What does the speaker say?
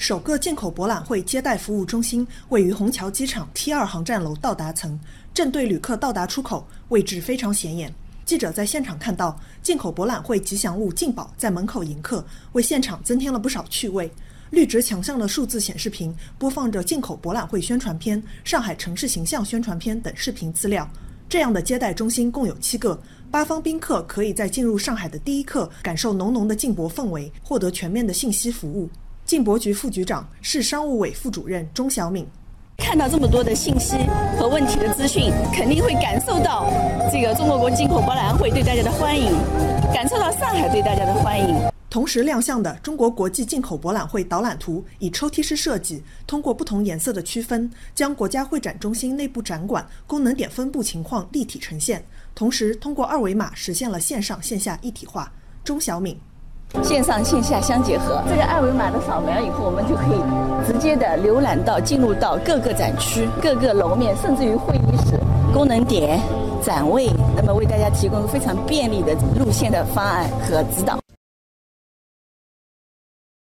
首个进口博览会接待服务中心位于虹桥机场 T 二航站楼到达层，正对旅客到达出口，位置非常显眼。记者在现场看到，进口博览会吉祥物进宝在门口迎客，为现场增添了不少趣味。绿植墙上的数字显示屏播放着进口博览会宣传片、上海城市形象宣传片等视频资料。这样的接待中心共有七个，八方宾客可以在进入上海的第一刻感受浓浓的进博氛围，获得全面的信息服务。进博局副局长、市商务委副主任钟小敏，看到这么多的信息和问题的资讯，肯定会感受到这个中国国际进口博览会对大家的欢迎，感受到上海对大家的欢迎。同时亮相的中国国际进口博览会导览图以抽屉式设计，通过不同颜色的区分，将国家会展中心内部展馆功能点分布情况立体呈现，同时通过二维码实现了线上线下一体化。钟小敏。线上线下相结合，这个二维码的扫描以后，我们就可以直接的浏览到、进入到各个展区、各个楼面，甚至于会议室、功能点、展位，那么为大家提供非常便利的路线的方案和指导。